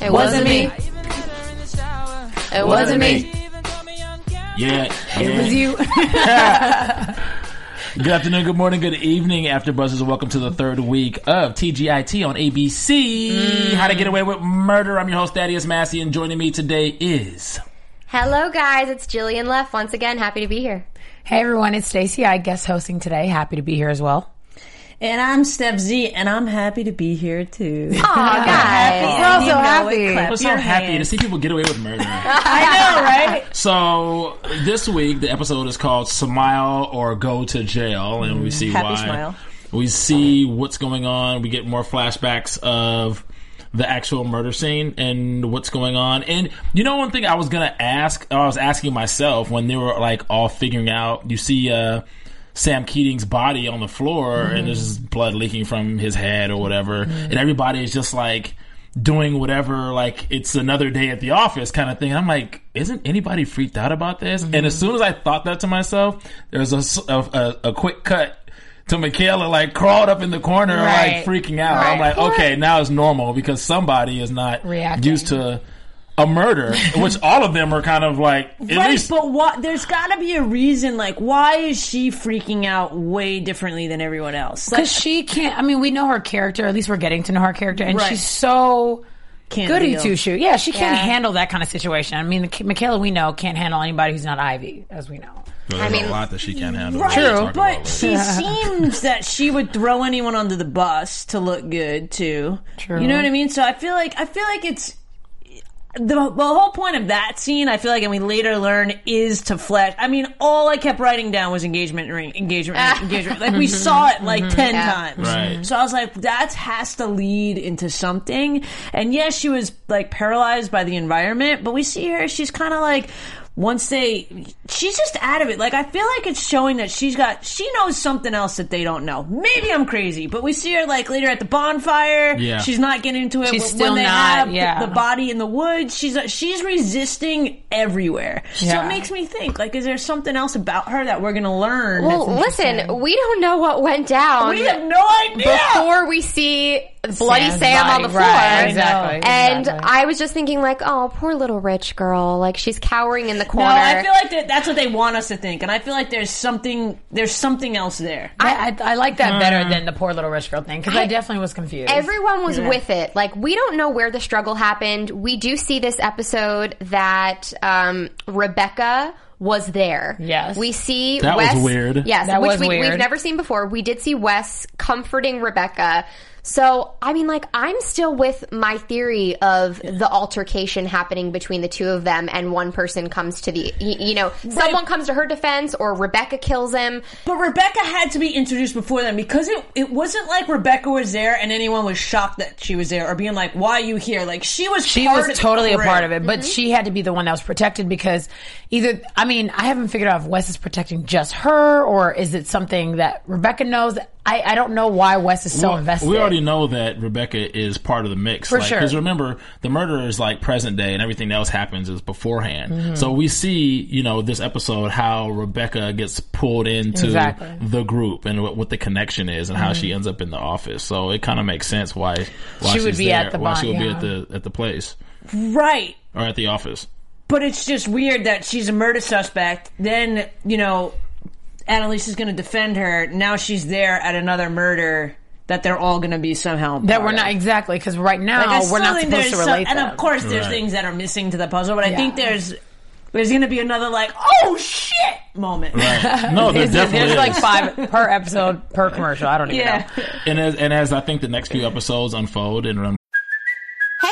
It wasn't me. It wasn't me. Yeah. It was you. Good afternoon, good morning, good evening, After Buzzers, welcome to the third week of TGIT on ABC. Mm. How to Get Away with Murder. I'm your host, Thaddeus Massey, and joining me today is... Hello, guys. It's Jillian Leff once again. Happy to be here. Hey everyone, it's Stacy. I guest hosting today. Happy to be here as well. And I'm Stef Z, and I'm happy to be here too. Aw, guys. We're all so happy. it, clap I'm so your happy to see people get away with murder. I know, right? so, this week, the episode is called Smile or Go to Jail, and we see Happy why. smile. We see what's going on. We get more flashbacks of the actual murder scene and what's going on. And you know, one thing I was gonna ask, I was asking myself when they were like all figuring out. You see, uh, Sam Keating's body on the floor, and mm-hmm. there's blood leaking from his head or whatever, and everybody is just like doing whatever, like it's another day at the office kind of thing. I'm like, isn't anybody freaked out about this? Mm-hmm. And as soon as I thought that to myself, there's a quick cut to Michaela like crawled up in the corner like freaking out. I'm like, okay, now it's normal because somebody is not Reacting. used to a murder, which all of them are kind of like at right, least but what? There's got to be a reason. Like, why is she freaking out way differently than everyone else? Like, Because she can't, I mean, we know her character, at least we're getting to know her character, and Right. she's so can't goody deal. two shoe. Yeah, she can't Yeah. handle that kind of situation. I mean, the, Michaela, we know, can't handle anybody who's not Ivy, as we know. there's I mean- a lot that she can't handle. Right, We'll about but she seems that she would throw anyone under the bus to look good too. True. You know what I mean? So I feel like I feel like it's the, the whole point of that scene. I feel like, and we later learn, is to flesh. I mean, all I kept writing down was engagement ring, engagement ring, engagement. Like we saw it like mm-hmm. 10 Yeah. times. Right. So I was like, that has to lead into something. And yes, she was like paralyzed by the environment, but we see her. She's kind of like. Once they, she's just out of it. Like I feel like it's showing that she's got, she knows something else that they don't know. Maybe I'm crazy, but we see her like later at the bonfire. Yeah. she's not getting into it. She's when still they not, have the- yeah. the, body in the woods. She's she's resisting everywhere. So Yeah. it makes me think like, is there something else about her that we're gonna learn? Well, listen, we don't know what went down we have no idea. before we see Bloody Sam's Sam on the floor. Right, exactly. And exactly. I was just thinking, like, oh, poor little rich girl. Like, she's cowering in the No, corner. I feel like that's what they want us to think, and I feel like there's something there's something else there. I, I, I like that better than the poor little rich girl thing, because I, I- definitely was confused. Everyone was Yeah. with it. Like, we don't know where the struggle happened. We do see this episode that um, Rebecca was there. Yes. We see That was Wes. weird. Yes, That which was we, we've never seen before. We did see Wes comforting Rebecca. So, I mean, like, I'm still with my theory of the altercation happening between the two of them, and one person comes to the, y- you know, someone comes to her defense, or Rebecca kills him. But Rebecca had to be introduced before them because it it wasn't like Rebecca was there and anyone was shocked that she was there or being like, "Why are you here?" Like she was. she part was of the totally a crew. part of it, but mm-hmm. she had to be the one that was protected because either I mean I haven't figured out if Wes is protecting just her or is it something that Rebecca knows. I, I don't know why Wes is so Well, invested. We already know that Rebecca is part of the mix. For like, sure. Because remember, the murder is like present day and everything else happens is beforehand. Mm-hmm. So we see, you know, this episode how Rebecca gets pulled into Exactly. Mm-hmm. the group and what, what the connection is and how she ends up in the office. So it kind of makes sense why, why She would be there, at the why bar, she would be at the at the place right? or at the office. But it's just weird that she's a murder suspect. Then you know, Annalise is going to defend her. Now she's there at another murder that they're all going to be somehow that we're of. not exactly because right now Like, we're not think supposed to there's relate some, and of course there's Right. things that are missing to the puzzle, but I Yeah. think there's there's going to be another like oh shit moment. Right. No, there There's, definitely there's is. like five per episode per commercial. I don't even Yeah. know. and as and as I think the next few episodes unfold and run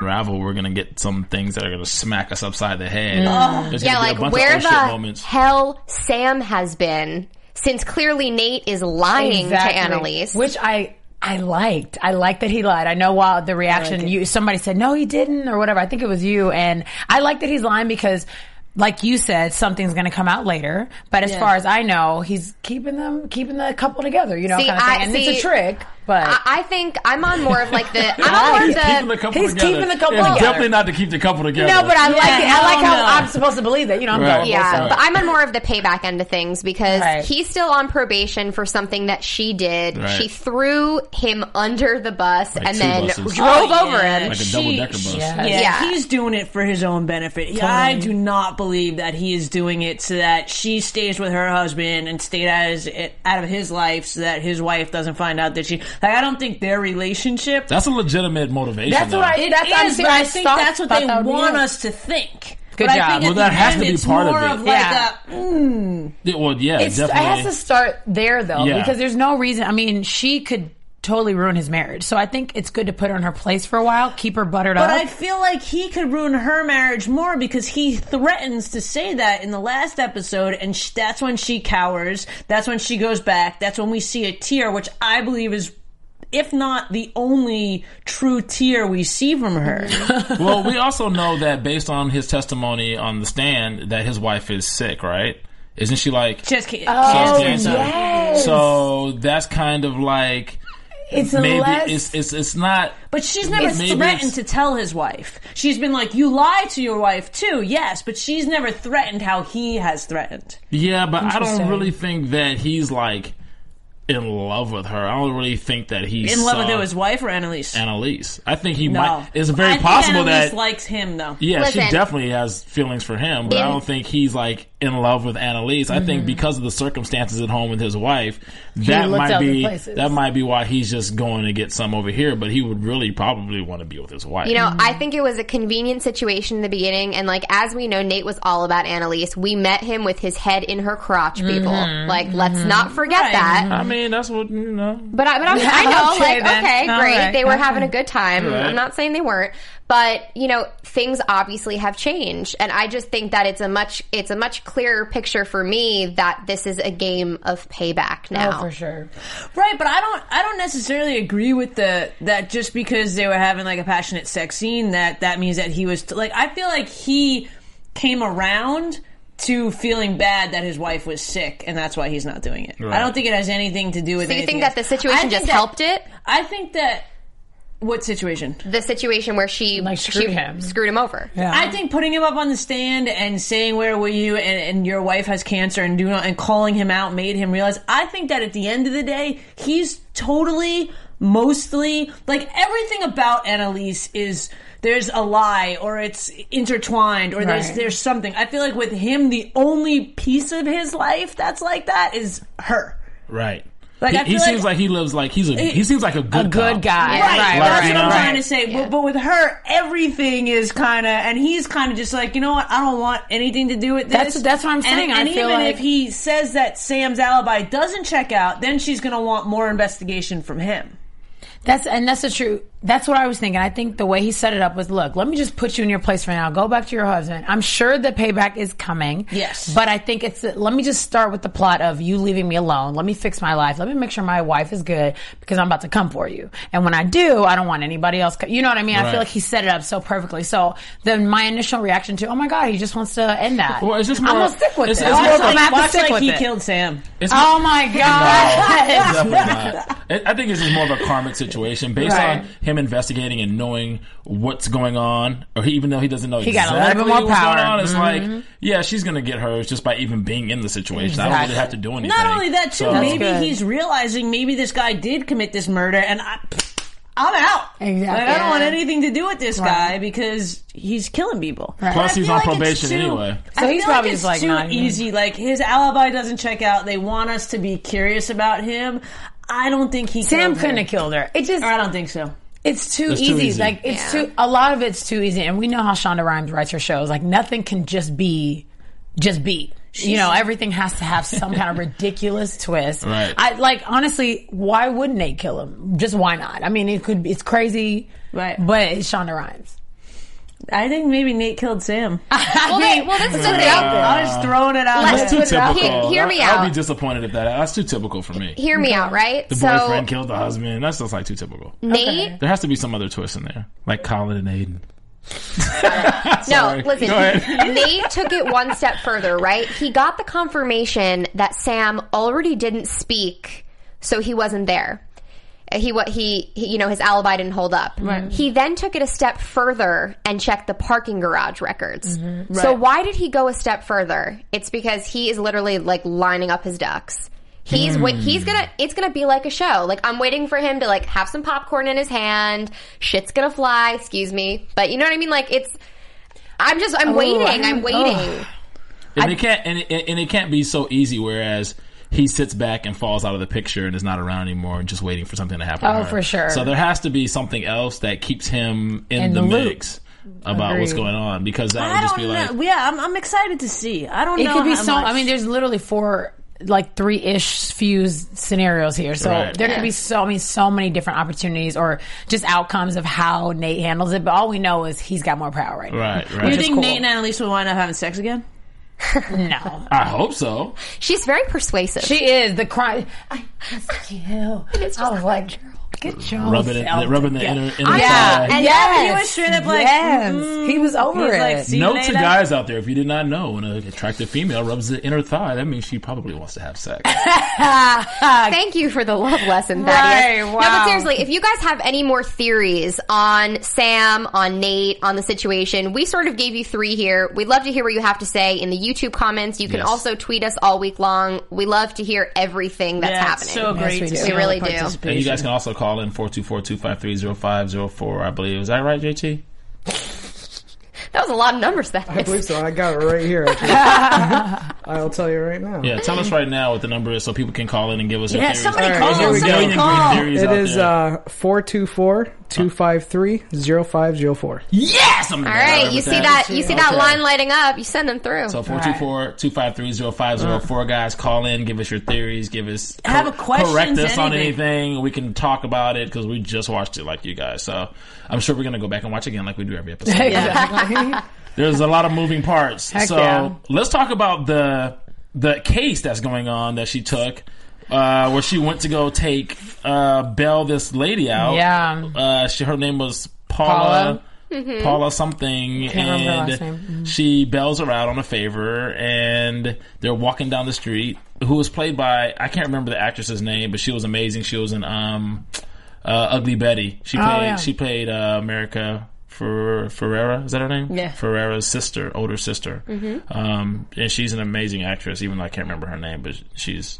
Unravel, we're gonna get some things that are gonna smack us upside the head. Mm. There's Yeah, gonna be a like where of shit the moments. hell Sam has been since clearly Nate is lying Exactly. to Annalise. which I I liked. I liked that he lied. I know while the reaction you somebody said no he didn't or whatever. I think it was you, and I like that he's lying because. Like you said, something's going to come out later. But as far as I know, he's keeping them, keeping the couple together. You know, See, kind of thing. I- and see, it's a trick. But I, I think I'm on more of like the I'm on more He's of keeping the the couple he's together. keeping the couple It's together. definitely not to keep the couple together. no, but I like it. I like hell how no. I'm supposed to believe that. You know, I'm Right. gullible. Yeah, so. but I'm on more of the payback end of things because Right. he's still on probation for something that she did. Right. She threw him under the bus Like and two then buses. drove Oh, over yeah. him. like a double decker bus. Yeah. Yeah, Yeah. he's doing it for his own benefit. I do not believe that he is doing it so that she stays with her husband and stayed out of his, out of his life so that his wife doesn't find out that she. Like, I don't think their relationship. That's a legitimate motivation. That's though. what I- It That's- is, but I I think that's what they that want us to think. Good but job. I think Well, that has end, to be part of more it. of like Yeah. a, mm, Yeah, well, yeah, It's, it has to start there though, Yeah. because there's no reason. I mean, she could totally ruin his marriage. So I think it's good to put her in her place for a while, keep her buttered But up. But I feel like he could ruin her marriage more because he threatens to say that in the last episode, and sh- that's when she cowers. That's when she goes back. That's when we see a tear, which I believe is, if not the only true tear we see from her. well, we also know that based on his testimony on the stand, that his wife is sick, right? Isn't she like? Just kidding. she has Oh, cancer? yes. So that's kind of like it's maybe less. it's it's it's not. But she's never threatened to tell his wife. She's been like, "You lie to your wife too." Yes, but she's never threatened how he has threatened. Yeah, but I don't really think that he's like in love with her. I don't really think that he's In love with saw his wife or Annalise? Annalise. I think he no, might. It's very I possible Annalise that. likes him though. yeah, she definitely has feelings for him, but I don't think he's like in love with Annalise. I Mm-hmm. think because of the circumstances at home with his wife, that might be that might be why he's just going to get some over here. But he would really probably want to be with his wife. You know, I think it was a convenient situation in the beginning, and like as we know, Nate was all about Annalise. We met him with his head in her crotch. People, like, let's not forget Right. that. I mean, that's what you know. But I, but I'm, I know, Okay, like, then. okay, All great, right, they were okay. having a good time. Right. I'm not saying they weren't, but you know, things obviously have changed, and I just think that it's a much, it's a much clearer picture for me that this is a game of payback oh, now. oh, for sure. Right, but I don't I don't necessarily agree with the that just because they were having like a passionate sex scene that that means that he was like I feel like he came around to feeling bad that his wife was sick and that's why he's not doing it. Right. I don't think it has anything to do with So you anything think that the situation just that- helped it? I think that what situation? The situation where she Like, she screwed him. screwed him over. Yeah. I think putting him up on the stand and saying where were you and, and your wife has cancer and doing and calling him out made him realize. I think that at the end of the day, he's totally, mostly like everything about Annalise is there's a lie or it's intertwined or there's Right. there's something. I feel like with him, the only piece of his life that's like that is her. Right. Like, he I he feel seems like- like he lives like he's a he seems like a good guy. a good cop. guy. Yeah. Right, Right. that's you what I'm trying to say. But, but with her, everything is kind of, and he's kind of just like, you know what? I don't want anything to do with this. That's- that's what I'm saying. And, I feel even like- if he says that Sam's alibi doesn't check out, then she's going to want more investigation from him. That's and that's the truth. That's what I was thinking. I think the way he set it up was, look, let me just put you in your place for now. Go back to your husband. I'm sure the payback is coming. Yes. but I think it's let me just start with the plot of you leaving me alone. Let me fix my life. Let me make sure my wife is good because I'm about to come for you. And when I do, I don't want anybody else. co- You know what I mean? Right. I feel like he set it up so perfectly. So then my initial reaction to, oh my god, he just wants to end that. Well, it's just more, I'm gonna stick with it's- it. it's I'm more gonna of a- have to Watch stick like with he it. killed Sam. It's Oh my god. Definitely not. I I think it's just more of a karmic situation based Right. on him investigating and knowing what's going on, or he, even though he doesn't know He got a little bit more power. on. It's Mhm. like, yeah, she's gonna get hers just by even being in the situation. I don't really have to do anything. Not only that, too, So- maybe good. he's realizing maybe this guy did commit this murder, and I, I'm out. Exactly. Like, I don't want anything to do with this guy because he's killing people. Plus, he's on like probation too- anyway. I So he's feel probably it's just, like, too not even- easy. Like his alibi doesn't check out. They want us to be curious about him. I don't think he. Sam killed couldn't her. have killed her. It just Or I don't think so. It's too, easy. too easy. Like it's Yeah. too. A lot of it's too easy, and we know how Shonda Rhimes writes her shows. Like nothing can just be, just be. you know, everything has to have some kind of ridiculous twist. Right. I like honestly. Why wouldn't Nate kill him? Just why not? I mean, it could. be It's crazy. Right. But it's Shonda Rhimes. I think maybe Nate killed Sam. Well, they- well, this is the thing. I'm just throwing it out Let's. That's too Put typical. Hear- hear me I, I'd be disappointed if that. That's too typical for me. Hear me out, right? The so boyfriend killed the husband. That's just like too typical. Nate, There has to be some other twist in there, like Colin and Aiden. no, listen. Go ahead. Nate took it one step further, right? He got the confirmation that Sam already didn't speak, so he wasn't there. He what he, he you know his alibi didn't hold up. Right. Mm-hmm. He then took it a step further and checked the parking garage records. Mm-hmm. So Right. why did he go a step further? It's because he is literally like lining up his ducks. He's hmm. wait, he's gonna it's gonna be like a show. Like I'm waiting for him to like have some popcorn in his hand. Shit's gonna fly. Excuse me, but you know what I mean. Like it's. I'm just I'm oh, waiting. I I'm don't- waiting. And it can't and it, and it can't be so easy. Whereas he sits back and falls out of the picture and is not around anymore and just waiting for something to happen. Oh, her. for sure. So there has to be something else that keeps him in, In the, the mix about what's going on because that I would just don't be like. know. Yeah, I'm, I'm excited to see. I don't It know. could be how so. much- I mean, there's literally four, like three ish fused scenarios here. So Right. there Yeah. could be so I mean, so many different opportunities or just outcomes of how Nate handles it. But all we know is he's got more power right, now. Right, You right. is think cool. Nate and Annalise will wind up having sex again? No. I hope so. She's very persuasive. She is the cry. I miss you. I was like, get your Rubbing it, rubbing the inner, inner Yeah, thigh. And yes. he was straight up like, yes. mm, he was over he's it. like, see Note to guys out there: if you did not know, when an attractive female rubs the inner thigh, that means she probably wants to have sex. Thank you for the love lesson, Thaddeus. Right, No, but seriously, if you guys have any more theories on Sam, on Nate, on the situation, we sort of gave you three here. We'd love to hear what you have to say in the YouTube comments. You can Yes. also tweet us all week long. We love to hear everything that's yeah, happening. So great we to do. see We really do. And you guys can also call in 424-253-0504, I believe. Is that right, JT? that was a lot of numbers. That I believe so. I got it right here. I'll tell you right now. Yeah, tell us right now what the number is so people can call in and give us their Yeah, theories. somebody All right, call. here we go. a Somebody million call. great theories It out is there. uh 424-253-0504. yes! I'm all right, you see that? You see that line lighting up? You send them through. So 424-253-0504, guys. Call in, give us your theories, give us Have a question, correct us on anything. anything. We can talk about it because we just watched it like you guys. So I'm sure we're gonna go back and watch again like we do every episode. exactly. There's a lot of moving parts. Heck so yeah. let's talk about the the case that's going on that she took. Uh, where she went to go take uh, bail this lady out. Yeah. Uh, she her name was Paula. Paula. Paula something, Can't and last name. Mhm. she bails her out on a favor, and they're walking down the street. Who was played by I can't remember the actress's name, but she was amazing. She was in um, uh, Ugly Betty. She Oh, played yeah. she played uh, America for Ferrera. Is that her name? Yeah. Ferrera's sister, older sister. Um, and she's an amazing actress. Even though I can't remember her name, but she's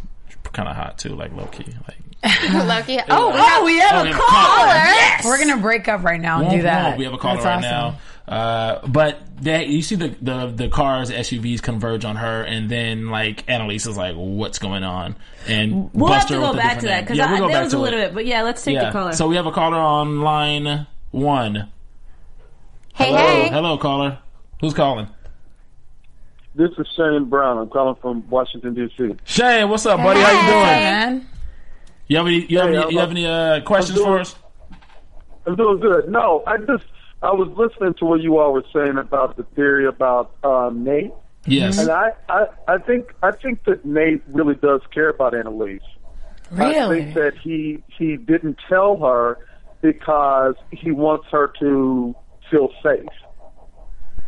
kind of hot too, like low key. Like Loki. Oh, we Oh, have, we have Oh, a we have a caller. Yes! We're gonna break up right now and Won't- do that. won't. We have a caller That's right awesome. now. Uh, but they, you see the, the the cars, SUVs converge on her, and then like Annalise is like, "What's going on?" And We'll bust have to go back to that because yeah, we'll go that was a little it. bit. But yeah, let's take Yeah. the caller. So we have a caller on line one. hey, Hello, hey. hello, caller. Who's calling? This is Shane Brown. I'm calling from Washington D.C. Shane, what's up, buddy? How you Hey, doing? man. You have any? You have Hey, any? You have any uh, questions I'm for us? I'm doing good. No, I just I was listening to what you all were saying about the theory about uh, Nate, Yes. and I, I I think I think that Nate really does care about Annalise. Really? I Really? think that he he didn't tell her because he wants her to feel safe.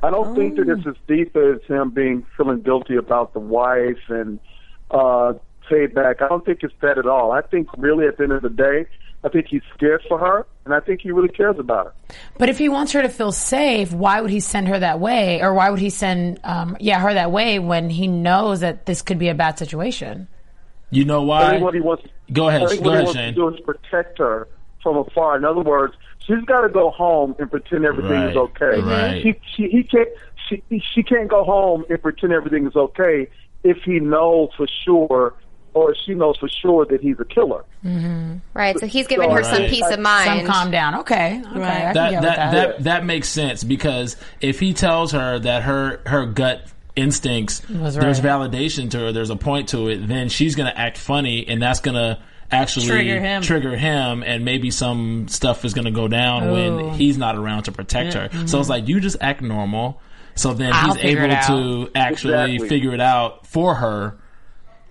I don't think that it's as deep as him being feeling guilty about the wife and uh payback. I don't think it's that at all. I think really at the end of the day, I think he's scared for her and I think he really cares about her. But if he wants her to feel safe, why would he send her that way, or why would he send, um, yeah, her that way when he knows that this could be a bad situation? You know I why? think what he wants Go ahead. I think Go what ahead, he wants Shane. to do is protect her from afar. In other words, she's got to go home and pretend everything Right, is okay. right. She, she, he can't. She, she can't go home and pretend everything is okay if he knows for sure, or she knows for sure that he's a killer. Mm-hmm. Right. So he's giving her some peace of mind. Some calm down. Okay. Okay. I can that that, that. that that makes sense because if he tells her that her her gut instincts Was there's validation to her there's a point to it then she's gonna act funny and that's gonna actually Trigger him. trigger him, and maybe some stuff is gonna go down Ooh. when he's not around to protect her so it's like you just act normal so then I'll he's able to actually Exactly. figure it out for her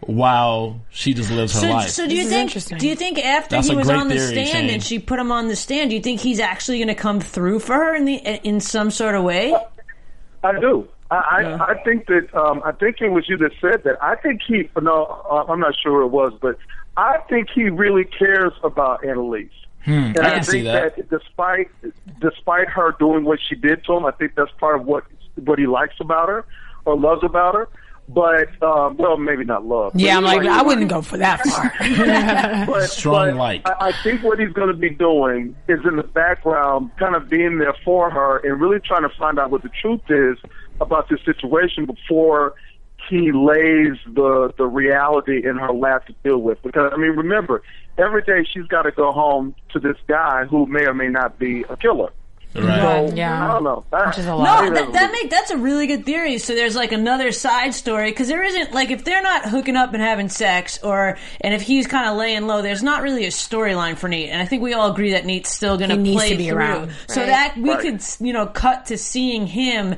while she just lives her So, life so do you is think? Do you think after That's he was on the stand Shane. and she put him on the stand, do you think he's actually going to come through for her in the in some sort of way? I do. I, I, I think that um, I think it was you that said that. I think he. No, uh, I'm not sure who it was, but I think he really cares about Annalise. and Hmm, I can see think that. despite despite her doing what she did to him, I think that's part of what what he likes about her or loves about her. But um, well, maybe not love. Yeah, I'm But like, I wouldn't go for that far. but, Strong but like. I, I think what he's going to be doing is in the background, kind of being there for her and really trying to find out what the truth is about this situation before he lays the the reality in her lap to deal with. Because I mean, remember, every day she's got to go home to this guy who may or may not be a killer. right So Yeah. I don't know. I- Which is a No, lot. I think that, that make that's a really good theory. So there's like another side story because there isn't like if they're not hooking up and having sex, or and if he's kind of laying low, there's not really a storyline for Nate. And I think we all agree that Nate's still going to needs play to be through. around. So that we Right. could you know cut to seeing him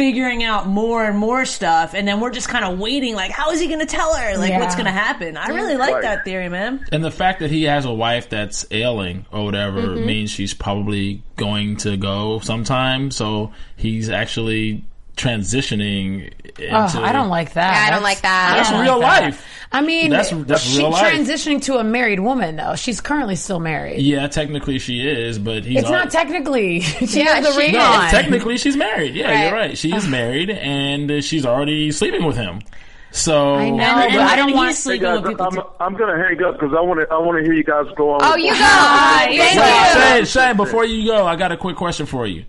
figuring out more and more stuff, and then we're just kind of waiting, like how is he going to tell her, like what's going to happen? I really like Right. that theory, man. And the fact that he has a wife that's ailing or whatever Mm-hmm. means she's probably going to go sometime. So he's actually transitioning into. Oh, I don't like that. Yeah, I don't like that. That's I don't real that. life. I mean, That's- that's she real life. transitioning to a married woman though. She's currently still married. Yeah, technically she is, but he's It's al- not technically. she Yeah, has the she ring. No, on. technically she's married. Yeah, you're Right. right. She is married and she's already sleeping with him. So I know, And, but I don't and want. he's Hey sleeping guys, with people. I'm, too. I'm going to hang up because I want to I want to hear you guys go on. Oh, with you it. go. Thank Shane, you. Shane, before you go, I got a quick question for you.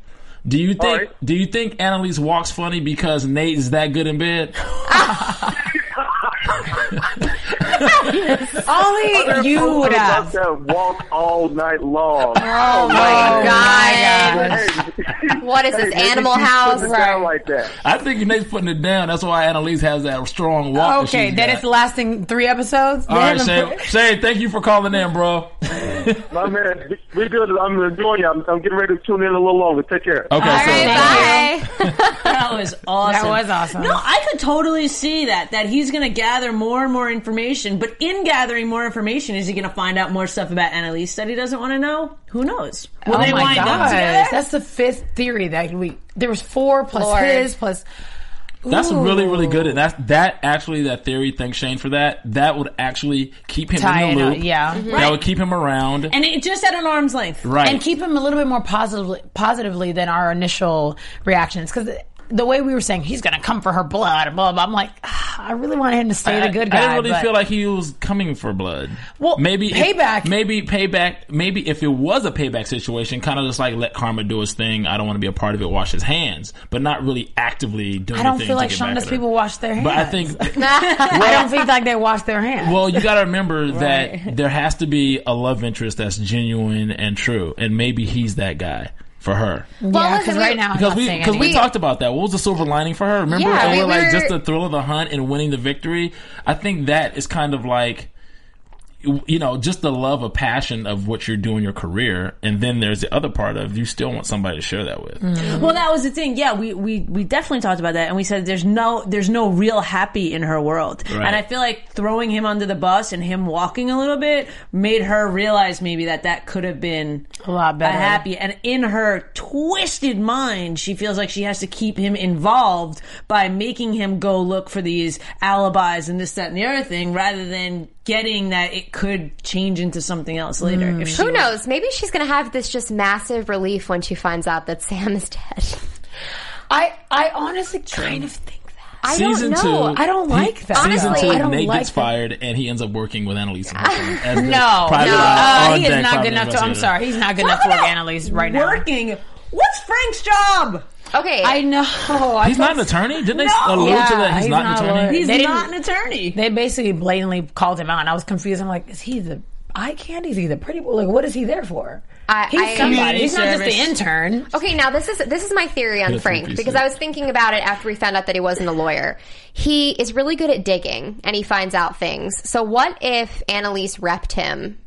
Do you think right. do you think Annalise walks funny because Nate is that good in bed? Only you would have. that walk all night long. Oh my oh, god. Hey, What is this, maybe Animal House? putting it down like that. I think Nate's putting it down. That's why Annalise has that strong walk. Okay, that that she's it's lasting three episodes. All They right, Shane. Shane, thank you for calling in, bro. My man, we good. I'm enjoying you. I'm, I'm getting ready to tune in a little longer. Take care. Okay, All so right, bye. That was awesome. That was awesome. No, I could totally see that. That he's going to gather more and more information. But in gathering more information, is he going to find out more stuff about Annalise that he doesn't want to know? Who knows? Will oh they my wind up together? that's the fifth theory that we. There was four plus Lord. his plus. That's Ooh. really, really good. And that's that actually that theory. Thanks, Shane, for that. That would actually keep him Tie in it the up, loop. yeah. Mhm. That would keep him around. and it just at an arm's length. right. and keep him a little bit more positively positively than our initial reactions because the way we were saying he's going to come for her blood and blah blah. I'm like, ah, I really want him to stay I, the good guy. I didn't really but- feel like he was coming for blood. Well, maybe if- payback. maybe payback. Maybe if it was a payback situation, kind of just like let karma do his thing. I don't want to be a part of it. Wash his hands, but not really actively doing. I don't feel like Shonda's people wash their hands. But I think I don't feel like they wash their hands. Well, you got to remember that there has to be a love interest that's genuine and true, and maybe he's that guy for her. Well, yeah, because we- right now I'm Because not we because we talked about that. What was the silver lining for her? Remember, Yeah, over we like were- just the thrill of the hunt and winning the victory. I think that is kind of like. You know, just the love, of passion of what you're doing your career, and then there's the other part of you still want somebody to share that with. Mm. Well, that was the thing. Yeah, we, we, we definitely talked about that, and we said there's no there's no real happy in her world, Right. and I feel like throwing him under the bus and him walking a little bit made her realize maybe that that could have been A lot better. happy. And in her twisted mind, she feels like she has to keep him involved by making him go look for these alibis and this, that, and the other thing, rather than getting that it could change into something else later. If she Who was- knows? Maybe she's going to have this just massive relief when she finds out that Sam is dead. I I honestly kind of think that. I season don't know. two, I don't he- like that. Season two, I don't Nate like gets that. fired, and he ends up working with Annalise. Hawthorne as No, no, uh, he is not good enough to. I'm sorry, he's not good enough to work Annalise right now. Working. What's Frank's job? Okay. I know. I He's not an attorney. Didn't they No. allude to Yeah, that? He's, he's not, not an a attorney. lawyer. He's They not an attorney. They basically blatantly called him out, and I was confused. I'm like, is he the eye candy? Is he the pretty boy? Like, what is he there for? I- he's I- somebody. He's not just Community the intern. Okay, now this is this is my theory on Yes, Frank because. I was thinking about it after we found out that he wasn't a lawyer. He is really good at digging and he finds out things. So what if Annalise repped him?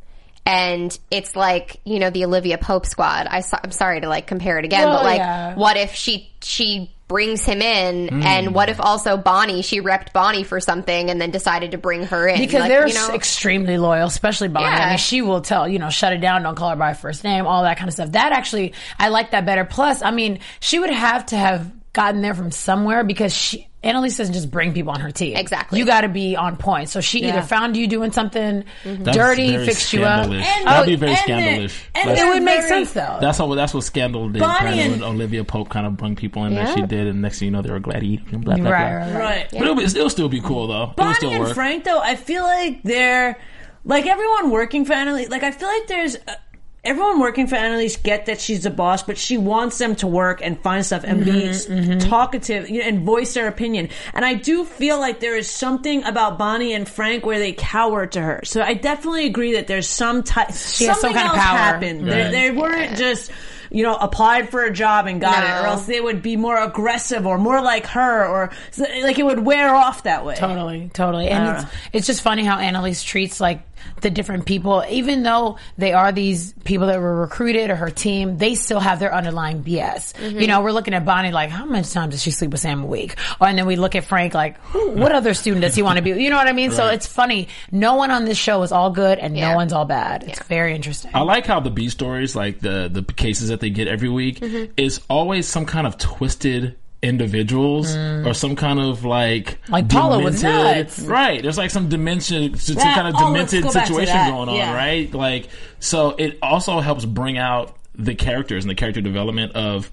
And it's like you know the Olivia Pope squad. I am sorry to like compare it again, Well, but like, yeah. what if she she brings him in, Hmm. and what if also Bonnie she repped Bonnie for something and then decided to bring her in Because Like, they're you know, extremely loyal, especially Bonnie. I mean, she will tell, you know, shut it down, don't call her by her first name, all that kind of stuff. That actually, I like that better. Plus, I mean, she would have to have gotten there from somewhere because she, Annalise doesn't just bring people on her team. Exactly. You got to be on point. So she either found you doing something That's dirty, very fixed you up. scandalous. And- That'd be very and scandalous. the- and That's- It they're would make very- sense though. That's what that's what Scandal did. Bonnie apparently, and- Olivia Pope kind of brung people in that she did, and next thing you know, they were gladiators. and Blah blah right, blah. right, right. Right. But it'll, be, it'll still be cool though. it'll Bonnie still and. Frank, though, I feel like they're like everyone working for Annalise. Like I feel like there's. Uh, Everyone working for Annalise get that she's the boss, but she wants them to work and find stuff and be s- talkative you know, and voice their opinion. And I do feel like there is something about Bonnie and Frank where they cower to her. So I definitely agree that there's some type has some something kind of else power. happened. They, Right. they weren't just you know applied for a job and got it, or else they would be more aggressive or more like her, or like it would wear off that way. Totally, totally. And it's, it's just funny how Annalise treats like the different people, even though they are these people that were recruited or her team, they still have their underlying BS. You know, we're looking at Bonnie like, how much time does she sleep with Sam a week? Or, and then we look at Frank like, what other student does he want to be? You know what I mean? So it's funny. No one on this show is all good and Yeah. no one's all bad. It's very interesting. I like how the B stories, like the the cases that they get every week, Mm-hmm. is always some kind of twisted individuals or some kind of like Mm. Like Paula was nuts. right? There's like some dimension, some kind of oh, demented go situation going on, Yeah. right? Like so, it also helps bring out the characters and the character development of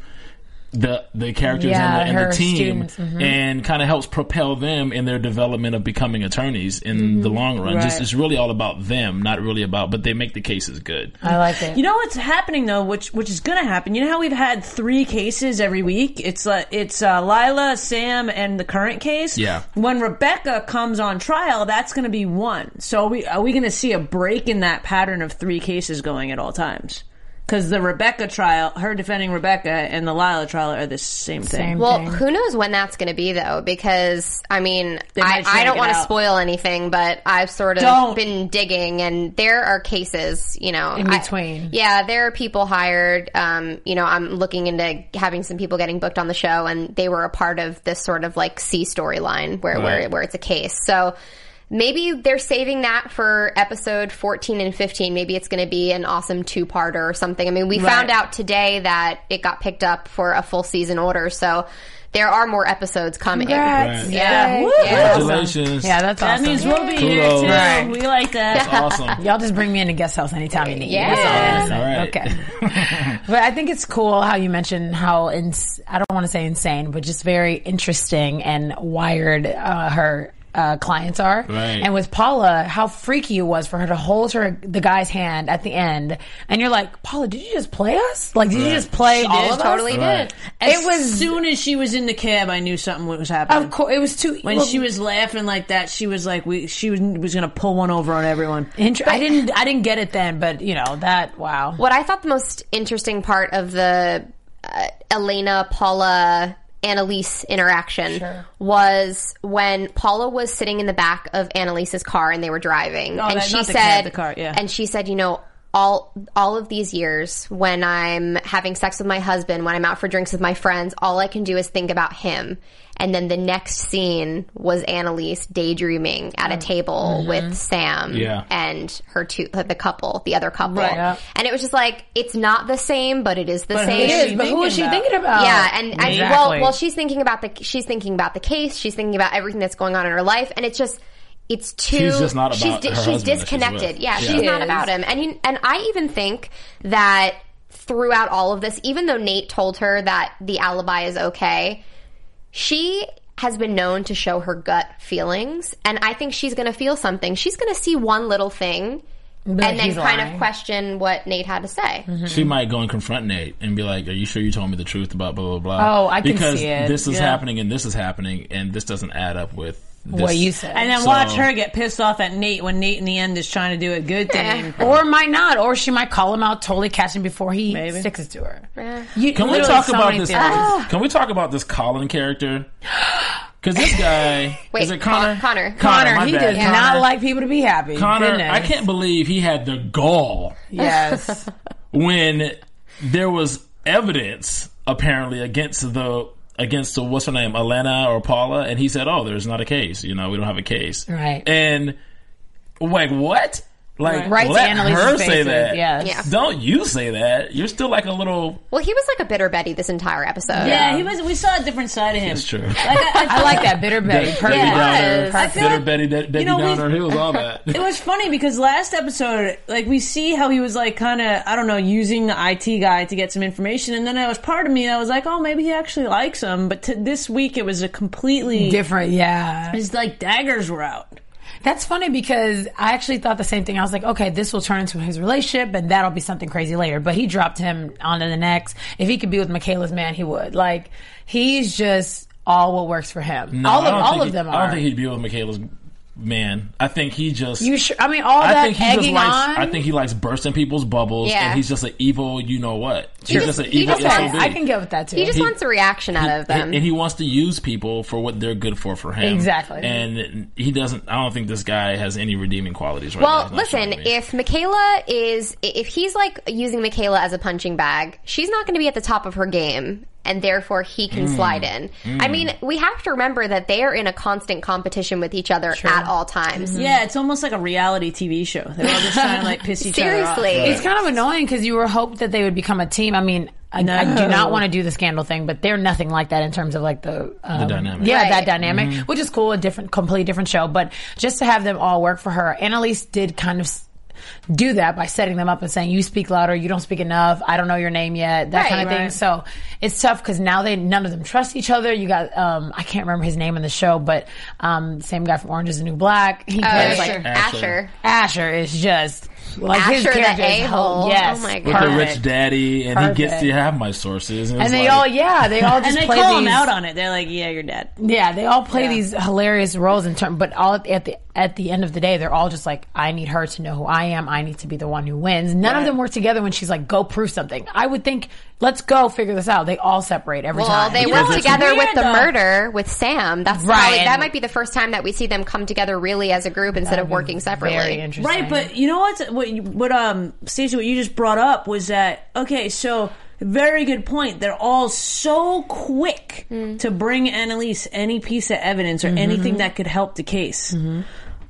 the the characters Yeah, and, the, and the team students, mhm. and kind of helps propel them in their development of becoming attorneys in the long run. Just it's really all about them, not really about. But they make the cases good. I like it. You know what's happening though, which which is going to happen. You know how we've had three cases every week. It's uh, it's uh, Lila, Sam, and the current case. Yeah. When Rebecca comes on trial, that's going to be one. So are we are we going to see a break in that pattern of three cases going at all times? Because the Rebecca trial, her defending Rebecca, and the Lila trial are the same thing. Same Well, thing. who knows when that's going to be though? Because I mean, I, I don't want to spoil anything, but I've sort of Don't. been digging, and there are cases, you know, In I- between. yeah, there are people hired. Um, you know, I'm looking into having some people getting booked on the show, and they were a part of this sort of like C storyline where where where it's a case. So. Maybe they're saving that for episode 14 and 15. Maybe it's going to be an awesome two parter or something. I mean, we found out today that it got picked up for a full season order. So there are more episodes coming. Right. Yeah. Yay. Yeah. Congratulations. Yeah, that's that awesome. means we'll be here too. Right. We like that. That's awesome. Y'all just bring me in a guest house anytime you need. Yeah. That's all All right. Okay. but I think it's cool how you mentioned how ins- I don't want to say insane, but just very interesting and wired uh, her. Uh, clients are, Right. and with Paula, how freaky it was for her to hold her the guy's hand at the end, and you're like, Paula, did you just play us? Like, did you just play She all did. of us? Totally Right. did. As It was- soon as she was in the cab, I knew something was happening. Of course, it was too. when well, she was laughing like that, she was like, "We." She was, was going to pull one over on everyone. Int- I didn't. I didn't get it then, but you know that. Wow. What I thought the most interesting part of the uh, Elena Paula Annalise interaction Sure. was when Paula was sitting in the back of Annalise's car and they were driving, Oh, and she said, the car, yeah. and she said, you know. All all of these years, when I'm having sex with my husband, when I'm out for drinks with my friends, all I can do is think about him. And then the next scene was Annalise daydreaming at a mm-hmm. table mm-hmm. with Sam Yeah. and her two, the couple, the other couple. Right. Yeah. And it was just like it's not the same, but it is the But who same. is she but who is she thinking thinking about? Yeah, and, and well, Exactly. well, she's thinking about the she's thinking about the case. She's thinking about everything that's going on in her life, and it's just it's too. She's just not she's about di- her she's husband she's disconnected. with. yeah, Yeah. she's She not about him, and you, and I even think that throughout all of this, even though Nate told her that the alibi is okay, she has been known to show her gut feelings, and I think she's going to feel something. She's going to see one little thing. like, and then kind lying. of question what Nate had to say. Mm-hmm. She might go and confront Nate and be like, "Are you sure you told me the truth about blah blah blah?" Oh, I can because see it. this is Yeah. happening and this is happening and this doesn't add up with this. what you said. And then So- watch her get pissed off at Nate when Nate in the end is trying to do a good thing. or might not, or she might call him out, totally catch him before he Maybe. sticks it to her. You, Can we talk so about this? theories. Can we talk about this Colin character? Because this guy Wait, is it Connor? Con- Connor. Connor, my he bad. does Connor. not like people to be happy. Connor, Goodness. I can't believe he had the gall Yes. when there was evidence apparently against the against the what's her name, Elena or Paula, and he said, "Oh, there's not a case. You know, we don't have a case." Right. And like what? Like Right let Annalise's her say that. yes. Yeah. Don't you say that? You're still like a little. Well, he was like a bitter Betty this entire episode. Yeah, he was. We saw a different side of him. It's true. Like, I, I like that bitter Betty. Debbie Perfect. Downer, Yes. I bitter like- Betty, De- Debbie know, we- Downer Hills, all that. It was funny because last episode, like we see how he was like kind of I don't know using the IT guy to get some information, and then there was part of me that was like, oh, maybe he actually likes him. But to, this week it was a completely Different, yeah. His like daggers were out. That's funny because I actually thought the same thing. I was like, okay, this will turn into his relationship and that'll be something crazy later. But he dropped him onto the next. If he could be with Michaela's man, he would. Like, he's just all what works for him. No, all of all of he- them are. I don't think he'd be with Michaela's man. I think he just. you sure? I mean, all I that think he just egging likes. on. I think he likes bursting people's bubbles, Yeah. and he's just an evil. You know what? He's just- just an evil just wants- I can go with that too. He just He- wants a reaction out of them. and, and he wants to use people for what they're good for for him. Exactly. And he doesn't. I don't think this guy has any redeeming qualities. Right. Well, He's not listen, showing me. if Michaela is, if he's like using Michaela as a punching bag, she's not going to be at the top of her game, and therefore he can Mm. slide in. I mean, we have to remember that they are in a constant competition with each other at all times. Yeah, it's almost like a reality TV show. They're all just trying to like piss each other off. Seriously. It's kind of annoying because you were hoped that they would become a team. I mean, I, I do not want to do the scandal thing, but they're nothing like that in terms of like the, um, dynamic. Yeah, Right. that dynamic, which is cool. A different, completely different show, but just to have them all work for her, Annalise did kind of. Do that by setting them up and saying you speak louder, you don't speak enough. I don't know your name yet, that Right. kind of thing. Right. So it's tough because now they none of them trust each other. You got um, I can't remember his name in the show, but um, same guy from Orange Is the New Black. He Oh, plays Asher. like Asher. Asher is just like his Asher the character is a-hole. Yes, Oh my with God. the rich daddy, and he gets to have my sources, and, And they like, all, yeah, they all just And they play call these. him out on it. They're like, "Yeah, you're dead." yeah, they all play these hilarious roles in term, but all at the, at the at the end of the day, they're all just like, I need her to know who I am. I need to be the one who wins. None of them work together when she's like, go prove something. I would think, let's go figure this out. They all separate every Well, time. they know work together weird, with the though? murder with Sam. That's Right, probably, that might be the first time that we see them come together really as a group instead of working separately. Very interesting. Right, but you know what's what? What um, Stacy, what you just brought up was that okay? So very good point. They're all so quick mm-hmm. to bring Annalise any piece of evidence or mm-hmm. anything that could help the case, mm-hmm.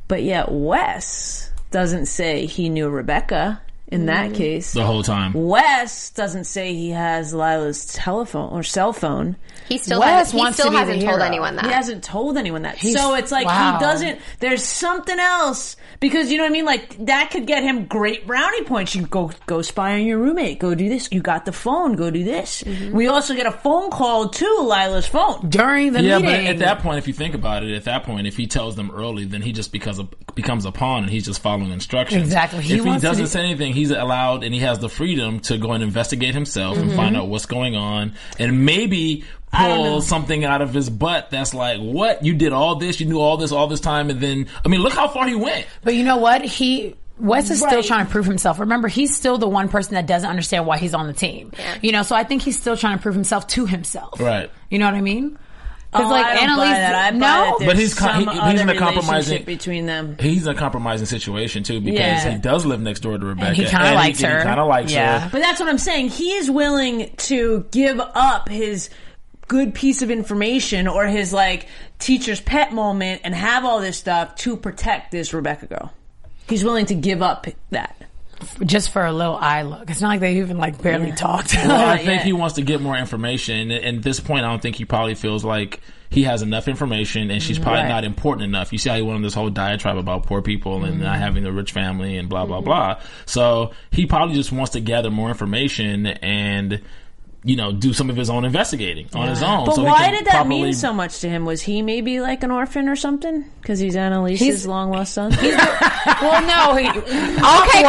but yet Wes doesn't say he knew Rebecca. In that case, the whole time. Wes doesn't say he has Lila's telephone or cell phone. He still Wes hasn't, he wants to still be hasn't told anyone that. He hasn't told anyone that. He's- so it's like wow. he doesn't. There's something else because you know what I mean. Like that could get him great brownie points. You go go spy on your roommate. Go do this. You got the phone. Go do this. Mm-hmm. We also get a phone call to Lila's phone. during the Yeah, meeting. but at that point, if you think about it, at that point, if he tells them early, then he just becomes a becomes a pawn, and he's just following instructions. Exactly. He if he doesn't do- say anything, he's allowed, and he has the freedom to go and investigate himself and Mm-hmm. find out what's going on, and maybe pull something out of his butt that's like, "What? You did all this? You knew all this all this time?" And then, I mean, look how far he went. But you know what? He Wes is still trying to prove himself. Remember, he's still the one person that doesn't understand why he's on the team. You know, so I think he's still trying to prove himself to himself. Right. You know what I mean? Because Oh, like I don't Annalise, buy that. I buy no, that But he's con- some he- he's other in a compromising- between them. He's in a compromising situation too because Yeah. he does live next door to Rebecca, he kinda likes her. Kind of likes Yeah. her. But that's what I'm saying. He is willing to give up his good piece of information or his like teacher's pet moment and have all this stuff to protect this Rebecca girl. He's willing to give up that. Just for a little eye look. It's not like they even like barely talked. Well, I Yeah. think he wants to get more information, and and at this point, I don't think he probably feels like he has enough information, and she's probably Right. not important enough. You see how he went on this whole diatribe about poor people and not mm-hmm. having a rich family and blah blah mm-hmm. blah. So he probably just wants to gather more information and you know, do some of his own investigating on his own. But so why did that properly- mean so much to him? Was he maybe like an orphan or something? Because he's Annalise's He's- long lost son. well, no, he, Okay,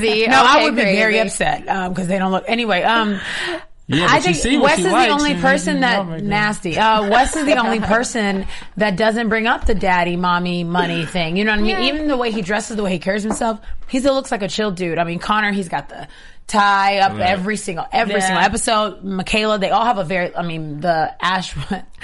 crazy. No, I Okay, would be very upset because they don't look. Anyway, um, Yeah, I think Wes she is the only person that Oh nasty. Uh, Wes is the only person that doesn't bring up the daddy, mommy, money thing. You know what I mean? Even the way he dresses, the way he carries himself, he still looks like a chill dude. I mean, Connor, he's got the tie up Right. every single every Yeah. single episode. Michaela, they all have a very. I mean, the Ash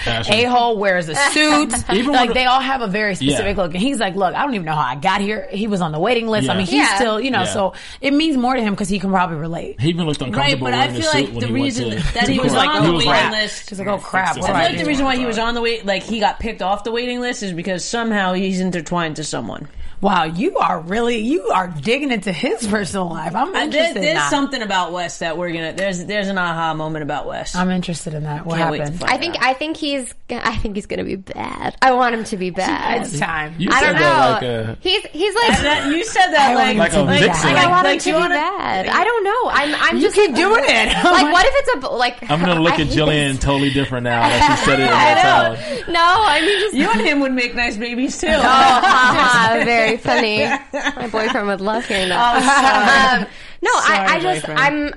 a hole wears a suit. Even like they all have a very specific Yeah. look. And he's like, look, I don't even know how I got here. He was on the waiting list. I mean, he's Yeah. still, you know, Yeah. so it means more to him because he can probably relate. He even looked Right, uncomfortable but I feel like the reason to- that he was court. on He the was waiting like, list. He's like, oh crap, what I feel like the reason why he was on the wait, like he got picked off the waiting list, is because somehow he's intertwined to someone. Wow, you are really you are digging into his personal life. I'm Uh, there- interested. in there's that. something about Wes that we're gonna. There's there's an aha moment about Wes. I'm interested in that. What Can't happened? I think I think he's I think he's gonna be bad. I want him to be bad. It's time. You I said don't know. that like a he's he's like That- you said that I like want him Like a vixen. like I want like him to you be wanna- bad. I don't know. I'm I'm You just keep doing it. Like what if it's a like I'm gonna look I at Jillian totally different now that she said it in I that know. No, I mean just you and him would make nice babies too. Oh, haha, very funny. My boyfriend would love hearing that. um, no, I, I just boyfriend. I'm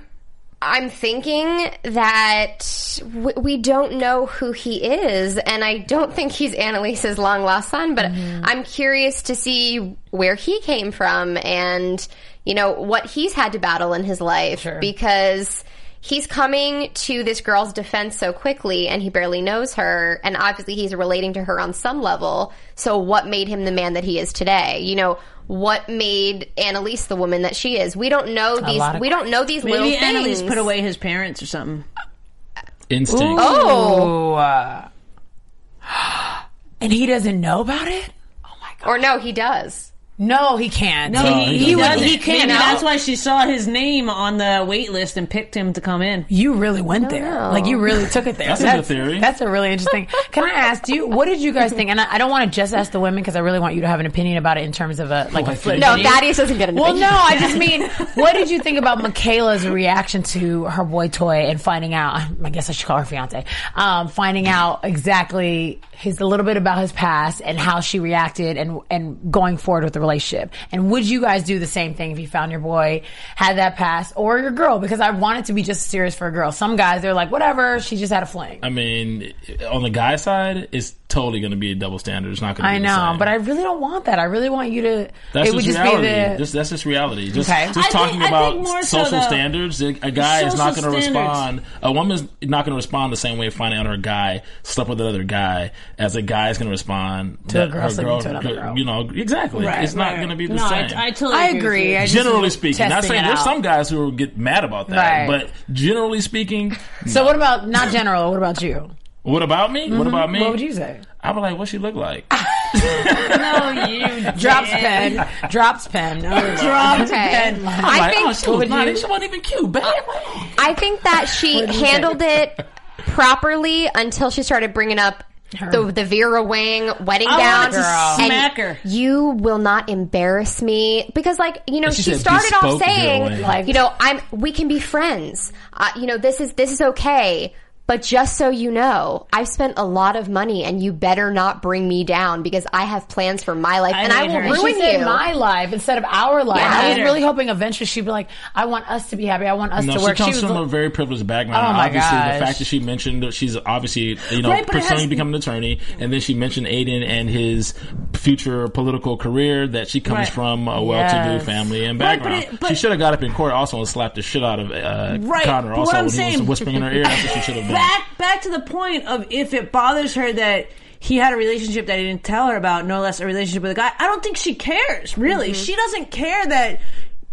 I'm thinking that w- we don't know who he is, and I don't think he's Annalise's long lost son. But I'm curious to see where he came from, and you know what he's had to battle in his life because he's coming to this girl's defense so quickly and he barely knows her and obviously he's relating to her on some level so what made him the man that he is today you know what made Annalise the woman that she is we don't know these lot of we don't know these little things. Maybe things Annalise put away his parents or something. Instinct. oh Ooh, uh, and he doesn't know about it. Oh my god or no he does No, he can't. No, he he, he, doesn't. doesn't. He can't. Maybe that's why she saw his name on the wait list and picked him to come in. You really went there. know. Like you really took it there. That's a theory. That's a really interesting. Can I ask do you? What did you guys think? And I, I don't want to just ask the women because I really want you to have an opinion about it in terms of a like a flip. no video. Thaddeus doesn't get an Well, opinion. no, I just mean, what did you think about Michaela's reaction to her boy toy and finding out? I guess I should call her fiance. Um, finding out exactly his a little bit about his past and how she reacted and and going forward with the relationship. And would you guys do the same thing if you found your boy had that past or your girl? Because I want it to be just serious for a girl. Some guys they're like, whatever, she just had a fling. I mean, on the guy side, it's totally going to be a double standard. It's not going to. I be the know, but I really don't want that. I really want you to. That's it would just just reality. be the. Just, that's just reality. Just, Okay. just I think- talking I about think more so social standards. A a guy is not going to respond. A woman's not going to respond the same way finding out her guy slept with another guy as a guy is going to respond To a that girl sleeping to another girl. You know exactly. Right, it's not right. going to be the no, same. I, I totally I agree. with agree. I just- generally speaking, not testing saying there's out. some guys who will get mad about that, Right. but generally speaking, So what about not general? What about you? What about me? What about me? What would you say? I'd be like, what she look like? No, you Drops pen. Drops pen. Drops pen. I'm I like, think oh, she was not, you- she wasn't even cute, babe. I think that she What did handled it properly until she started bringing up the, the Vera Wang wedding I gown. want Girl. Smack her. You will not embarrass me because, like, you know, she she, started off saying, like, you know, I'm we can be friends. Uh, you know, this is this is okay. But just so you know, I've spent a lot of money, and you better not bring me down because I have plans for my life, I and I will her. Ruin you. my life instead of our life. Yeah. I was her. really hoping eventually she'd be like, I want us to be happy. I want us No, to she work. comes was from like- a very privileged background. Oh my obviously, gosh. the fact that she mentioned that she's obviously you know Right, but pursuing has- becoming an attorney, and then she mentioned Aiden and his future political career that she comes Right. from a well-to-do Yes. family and Right, but background. it- but- she should have got up in court also and slapped the shit out of uh, Right, Connor. Also, what I'm when he was whispering in her ear, that's what she should have done. Back back to the point of if it bothers her that he had a relationship that he didn't tell her about, no less a relationship with a guy. I don't think she cares. Really, Mm-hmm. she doesn't care that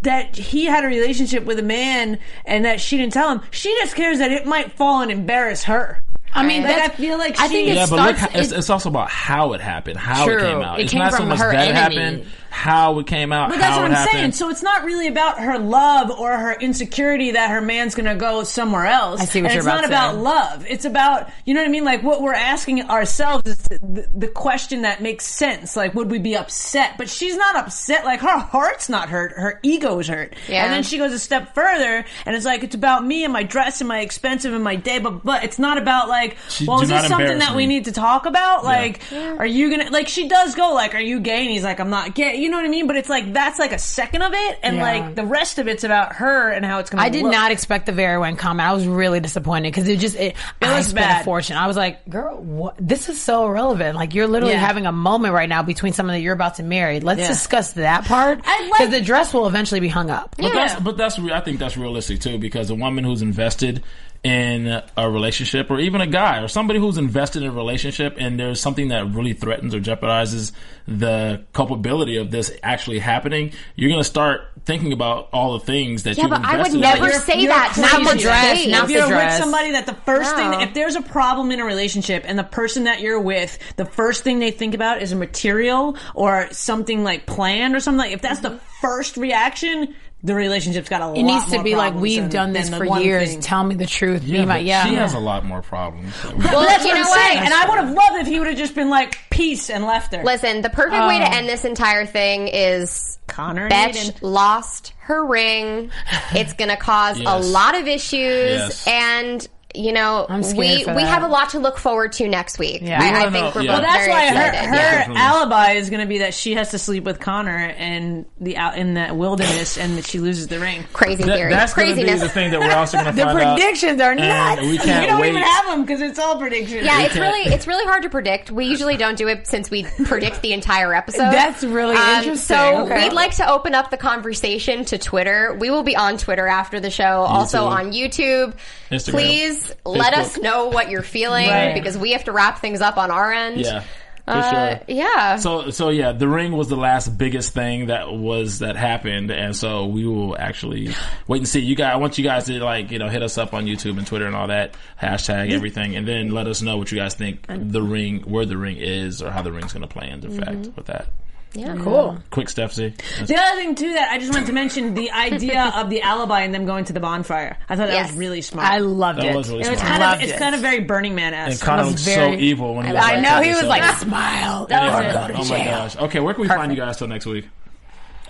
that he had a relationship with a man and that she didn't tell him. She just cares that it might fall and embarrass her. I mean, Like, that's, I feel like I she- think it Yeah, but look, it's, it's also about how it happened, how True. it came out. It it's came not so from much her that it enemy. happened. How it came out. But that's how what it I'm happened. saying. So it's not really about her love or her insecurity that her man's gonna go somewhere else. I see what and you're it's about not about say. love. It's about you know what I mean. Like what we're asking ourselves is the, the question that makes sense. Like, would we be upset? But she's not upset. Like her heart's not hurt. Her ego's hurt. Yeah. And then she goes a step further, and it's like it's about me and my dress and my expensive and my day. But but it's not about like, She- well, is this something embarrass that we need to talk about? Like, are you gonna like? She does go like, are you gay? And he's like, I'm not gay. You know what I mean? But it's like that's like a second of it, and Yeah. like the rest of it's about her and how it's gonna. I did look. not expect the very when comment. I was really disappointed because it just it, I was spent bad. a fortune. I was like, girl, what? This is so irrelevant. Like you're literally Yeah. having a moment right now between someone that you're about to marry. Let's Yeah. discuss that part I because like- the dress will eventually be hung up. But that's but that's re- I think that's realistic too because a woman who's invested in a relationship or even a guy or somebody who's invested in a relationship and there's something that really threatens or jeopardizes the culpability of this actually happening, you're going to start thinking about all the things that Yeah, you've but I would invested in. never say you're that to crazy. someone's dress, not if the you're dress. with somebody that the first No. thing, if there's a problem in a relationship and the person that you're with, the first thing they think about is a material or something like planned or something like, if that's the first reaction, the relationship's got a lot It needs to more be like we've than- done this for years. thing. Tell me the truth. yeah, be my but yeah. she has a lot more problems. Well, that's you what I'm know what? saying. And I would have loved if he would have just been like peace and left her. Listen, the perfect way to oh. end this entire thing is Connor and Betch Aiden. lost her ring. It's going to cause a lot of issues, Yes. and you know we we have a lot to look forward to next week. Yeah. I, We I wanna think know- we're yeah. both Well, that's very why her, excited. her yeah. Alibi is going to be that she has to sleep with Connor and the out in the wilderness, and that she loses the ring. Crazy That- theory, that's going to be the thing that we're also going to the find out. predictions are And nuts. we We can't don't wait. even have them because it's all predictions. Yeah, it's can't- really it's really hard to predict. We usually don't do it since we predict the entire episode. Um, That's really interesting. So Okay. we'd like to open up the conversation to Twitter. We will be on Twitter after the show, also on YouTube. Instagram. Please let Facebook. us know what you're feeling Right. because we have to wrap things up on our end. Yeah, for Uh, sure. Yeah. So so yeah, the ring was the last biggest thing that was that happened, and so we will actually wait and see. You guys, I want you guys to like you know hit us up on YouTube and Twitter and all that hashtag everything, and then let us know what you guys think the ring, where the ring is, or how the ring's going to play into effect with that. Yeah. cool. Um, Quick, Stephanie. Eh? The other thing too that I just wanted to mention the idea of the alibi and them going to the bonfire. I thought that Yes. was really smart. I loved That it. was really it was smart. kind of Loved it's it. kind of very Burning Man and esque. Connor was looks very- so evil when he was I like, know he was like smile. That was it. Oh my gosh. Okay, where can we find you guys till next week?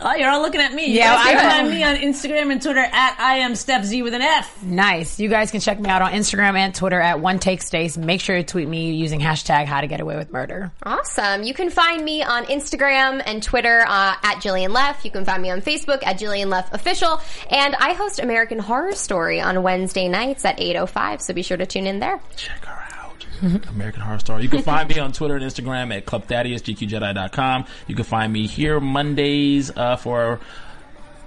Oh, you're all looking at me. Yeah, you guys can I- find me on Instagram and Twitter at I am Stef Z with an F. Nice. You guys can check me out on Instagram and Twitter at One Take Stace. Make sure to tweet me using hashtag How to Get Away with Murder. Awesome. You can find me on Instagram and Twitter uh, at Jillian Leff. You can find me on Facebook at Jillian Leff Official. And I host American Horror Story on Wednesday nights at 8.05, so be sure to tune in there. check her out. American Horror Story. You can find me on Twitter and Instagram at Club Thaddeus, GQJedi.com. You can find me here Mondays uh, for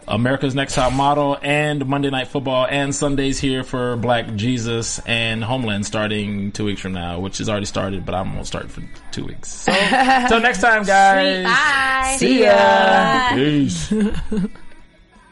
America's Next Top Model and Monday Night Football and Sundays here for Black Jesus and Homeland starting two weeks from now, which is already started, but I'm going to start for two weeks. So, till next time, guys. Bye. See ya. Peace.